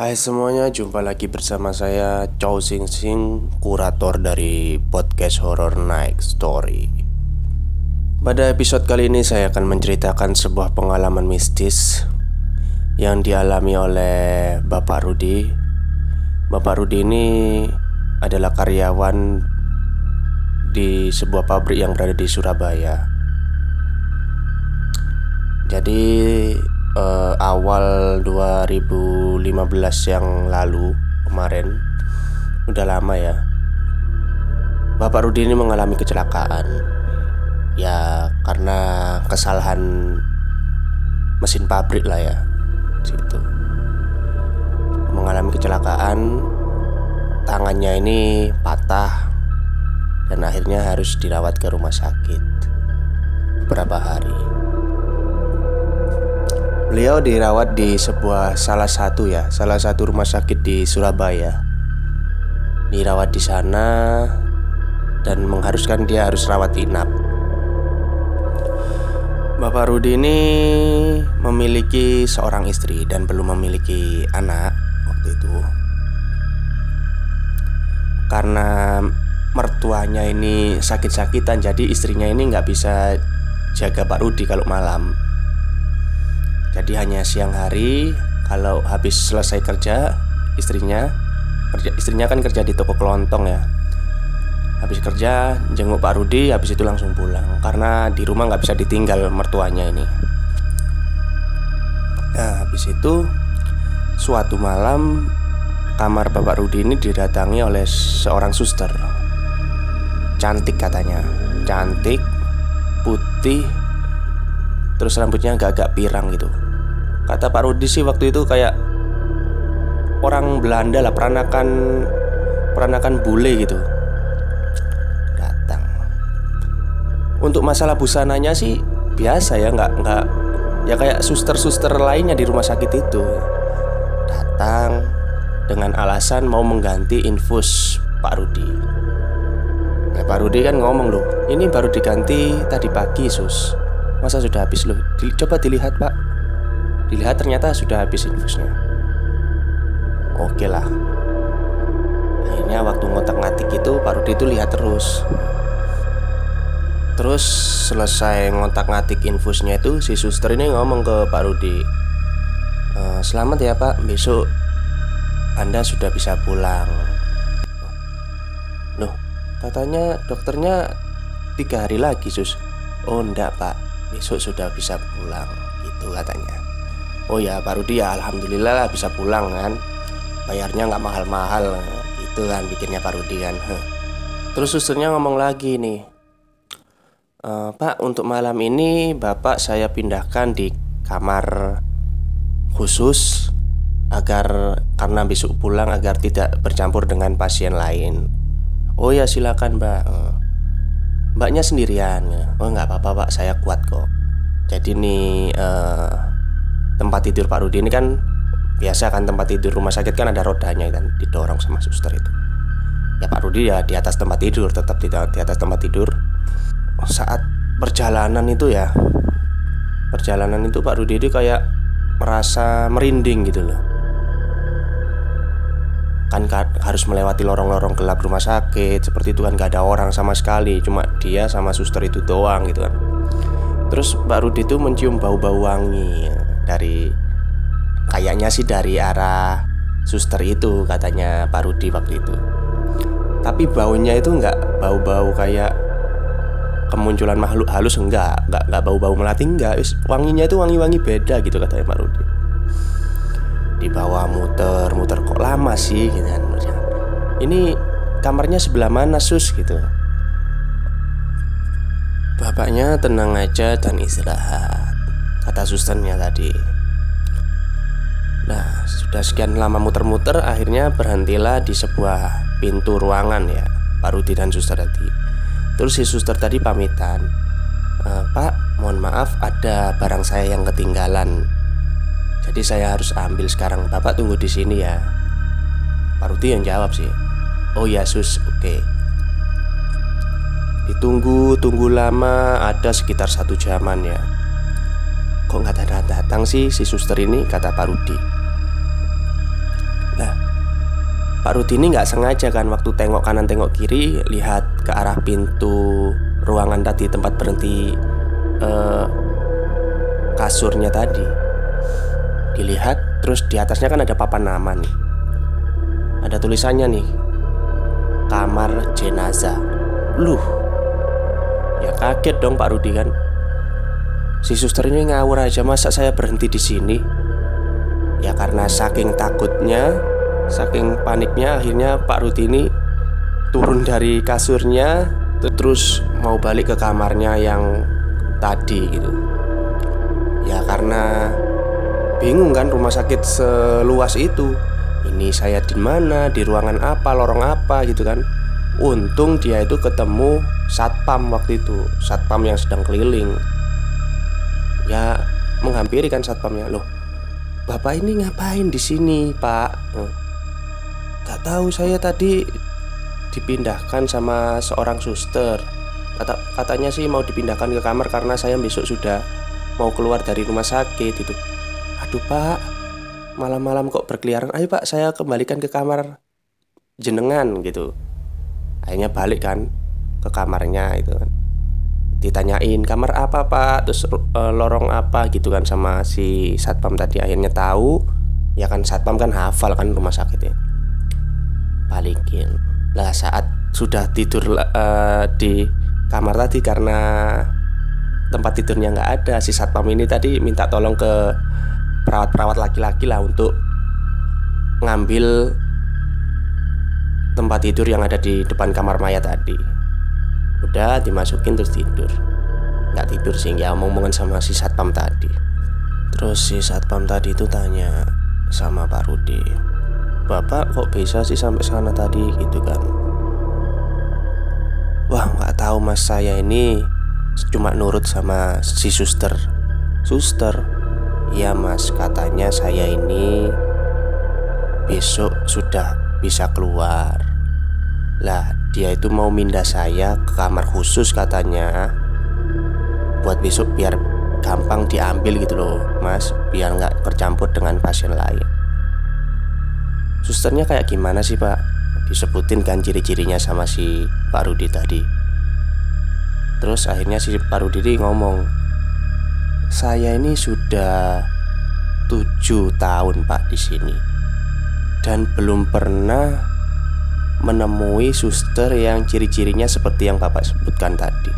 Hai semuanya, jumpa lagi bersama saya Chow Sing Sing, kurator dari podcast Horror Night Story. Pada episode kali ini saya akan menceritakan sebuah pengalaman mistis yang dialami oleh Bapak Rudi. Bapak Rudi ini adalah karyawan di sebuah pabrik yang berada di Surabaya. Jadi uh, awal 2015 yang lalu kemarin udah lama ya. Bapak Rudi ini mengalami kecelakaan. Ya karena kesalahan mesin pabrik lah ya situ mengalami kecelakaan tangannya ini patah dan akhirnya harus dirawat ke rumah sakit beberapa hari. Beliau dirawat di sebuah salah satu ya, salah satu rumah sakit di Surabaya. Dirawat di sana dan mengharuskan dia harus rawat inap. Bapak Rudi ini memiliki seorang istri dan belum memiliki anak waktu itu. Karena mertuanya ini sakit-sakitan, jadi istrinya ini nggak bisa jaga Pak Rudi kalau malam. Jadi hanya siang hari kalau habis selesai kerja istrinya kerja istrinya kan kerja di toko kelontong ya. Habis kerja jenguk Pak Rudi habis itu langsung pulang karena di rumah nggak bisa ditinggal mertuanya ini. Nah habis itu suatu malam kamar Bapak Rudi ini didatangi oleh seorang suster. Cantik katanya, cantik, putih, Terus rambutnya agak-agak pirang gitu. Kata Pak Rudi sih waktu itu kayak Orang Belanda lah Peranakan Peranakan bule gitu. Datang. Untuk masalah busananya sih Biasa ya nggak nggak Ya kayak suster-suster lainnya di rumah sakit itu. Datang Dengan alasan mau mengganti infus Pak Rudi. Ya Pak Rudi kan ngomong loh Ini baru diganti tadi pagi sus Masa sudah habis loh? Coba dilihat pak. Dilihat ternyata sudah habis infusnya Oke lah. Akhirnya waktu ngotak-ngatik itu Pak Rudi itu lihat terus. Terus selesai ngotak-ngatik infusnya itu Si suster ini ngomong ke Pak Rudi e, Selamat ya pak. Besok Anda sudah bisa pulang. Loh Katanya dokternya Tiga hari lagi sus. Oh enggak pak besok sudah bisa pulang gitu katanya. Oh ya baru dia alhamdulillah lah bisa pulang kan. Bayarnya nggak mahal-mahal gitu kan bikinnya Pak Rudi kan. Terus susternya ngomong lagi nih e, Pak untuk malam ini bapak saya pindahkan di kamar khusus agar karena besok pulang agar tidak bercampur dengan pasien lain. Oh ya silakan mbak Mbaknya sendirian. Oh nggak apa-apa pak, saya kuat kok. Jadi nih uh, tempat tidur Pak Rudi ini kan biasa kan tempat tidur rumah sakit kan ada rodanya kan didorong sama suster itu. Ya Pak Rudi ya di atas tempat tidur tetap di, di atas tempat tidur. Saat perjalanan itu ya perjalanan itu Pak Rudi itu kayak merasa merinding gitu loh kan harus melewati lorong-lorong gelap rumah sakit. Seperti itu kan gak ada orang sama sekali cuma dia sama suster itu doang gitu kan. Terus Mbak Rudi itu mencium bau-bau wangi. Dari kayaknya sih dari arah suster itu katanya Pak Rudi waktu itu. Tapi baunya itu nggak bau-bau kayak kemunculan makhluk halus enggak nggak nggak bau-bau melati enggak wanginya itu wangi-wangi beda gitu katanya Pak Rudi di bawah muter muter kok lama sih gitu kan ini kamarnya sebelah mana sus gitu? Bapaknya tenang aja dan istirahat kata susternya tadi. Nah sudah sekian lama muter-muter akhirnya berhentilah di sebuah pintu ruangan ya Pak Rudi dan suster tadi. Terus si suster tadi pamitan e, Pak mohon maaf ada barang saya yang ketinggalan jadi saya harus ambil sekarang. Bapak tunggu di sini ya. Pak Rudi yang jawab sih. Oh ya sus, oke. Okay. Ditunggu, tunggu lama, ada sekitar satu jaman ya. Kok nggak datang-datang sih si suster ini? Kata Pak Rudi. Pak Rudi ini nggak sengaja kan waktu tengok kanan tengok kiri lihat ke arah pintu ruangan tadi tempat berhenti uh, kasurnya tadi dilihat terus di atasnya kan ada papan nama nih. Ada tulisannya nih. Kamar jenazah. Luh ya kaget dong Pak Rudi kan. Si suster ini ngawur aja masa saya berhenti di sini? Ya karena saking takutnya Saking paniknya akhirnya Pak Rudi ini turun dari kasurnya terus mau balik ke kamarnya yang tadi gitu. Ya karena bingung kan rumah sakit seluas itu. Ini saya di mana, di ruangan apa, lorong apa gitu kan. Untung dia itu ketemu satpam waktu itu, satpam yang sedang keliling. Ya menghampiri kan satpamnya loh. Bapak ini ngapain di sini, Pak? Gak tahu saya tadi dipindahkan sama seorang suster. Kata katanya sih mau dipindahkan ke kamar karena saya besok sudah mau keluar dari rumah sakit itu. Aduh pak, malam-malam kok berkeliaran. Ayo pak, saya kembalikan ke kamar jenengan gitu. Akhirnya balik kan ke kamarnya itu kan. Ditanyain kamar apa pak, terus e, lorong apa gitu kan sama si satpam tadi. Akhirnya tahu, ya kan satpam kan hafal kan rumah sakitnya balikin lah saat sudah tidur uh, di kamar tadi karena tempat tidurnya nggak ada si satpam ini tadi minta tolong ke perawat-perawat laki-laki lah untuk ngambil tempat tidur yang ada di depan kamar mayat tadi. Udah dimasukin terus tidur. Nggak tidur sih nggak omong-omongan sama si satpam tadi. Terus si satpam tadi itu tanya sama Pak Rudi Bapak kok bisa sih sampai sana tadi? Gitu kan. Wah nggak tahu mas. Saya ini cuma nurut sama si suster. Suster Iya mas. Katanya saya ini besok sudah bisa keluar. Lah dia itu mau mindah saya ke kamar khusus katanya. Buat besok biar gampang diambil gitu loh mas. Biar nggak tercampur dengan pasien lain. Susternya kayak gimana sih pak? Disebutin kan ciri-cirinya sama si Pak Rudi tadi. Terus akhirnya si Pak Rudi ngomong Saya ini sudah tujuh tahun pak di sini Dan belum pernah menemui suster yang ciri-cirinya seperti yang bapak sebutkan tadi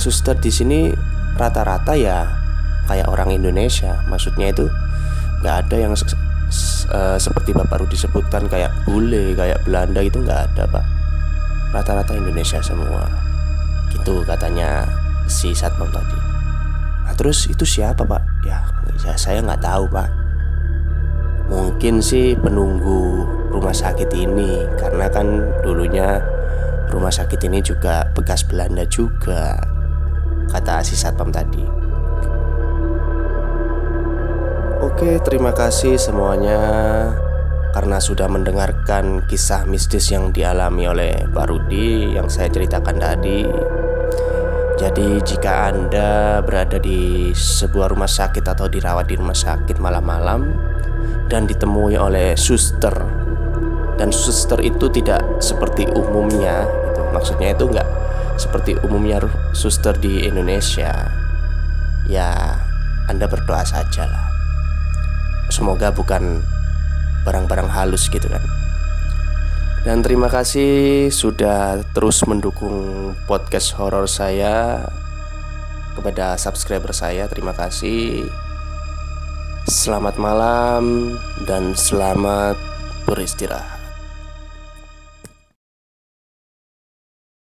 Suster di sini rata-rata ya kayak orang Indonesia Maksudnya itu nggak ada yang se uh, seperti Bapak Rudi sebutkan kayak bule, kayak Belanda itu nggak ada pak. Rata-rata Indonesia semua. Gitu katanya si satpam tadi. Nah, terus itu siapa pak? Ya, ya saya nggak tahu pak. Mungkin sih penunggu rumah sakit ini karena kan dulunya rumah sakit ini juga bekas Belanda juga kata si satpam tadi. Oke, terima kasih semuanya karena sudah mendengarkan kisah mistis yang dialami oleh Pak Rudi yang saya ceritakan tadi. Jadi, jika Anda berada di sebuah rumah sakit atau dirawat di rumah sakit malam-malam dan ditemui oleh suster dan suster itu tidak seperti umumnya, itu maksudnya itu enggak seperti umumnya suster di Indonesia. Ya, Anda berdoa saja lah semoga bukan barang-barang halus gitu kan dan terima kasih sudah terus mendukung podcast horor saya kepada subscriber saya. Terima kasih. Selamat malam dan selamat beristirahat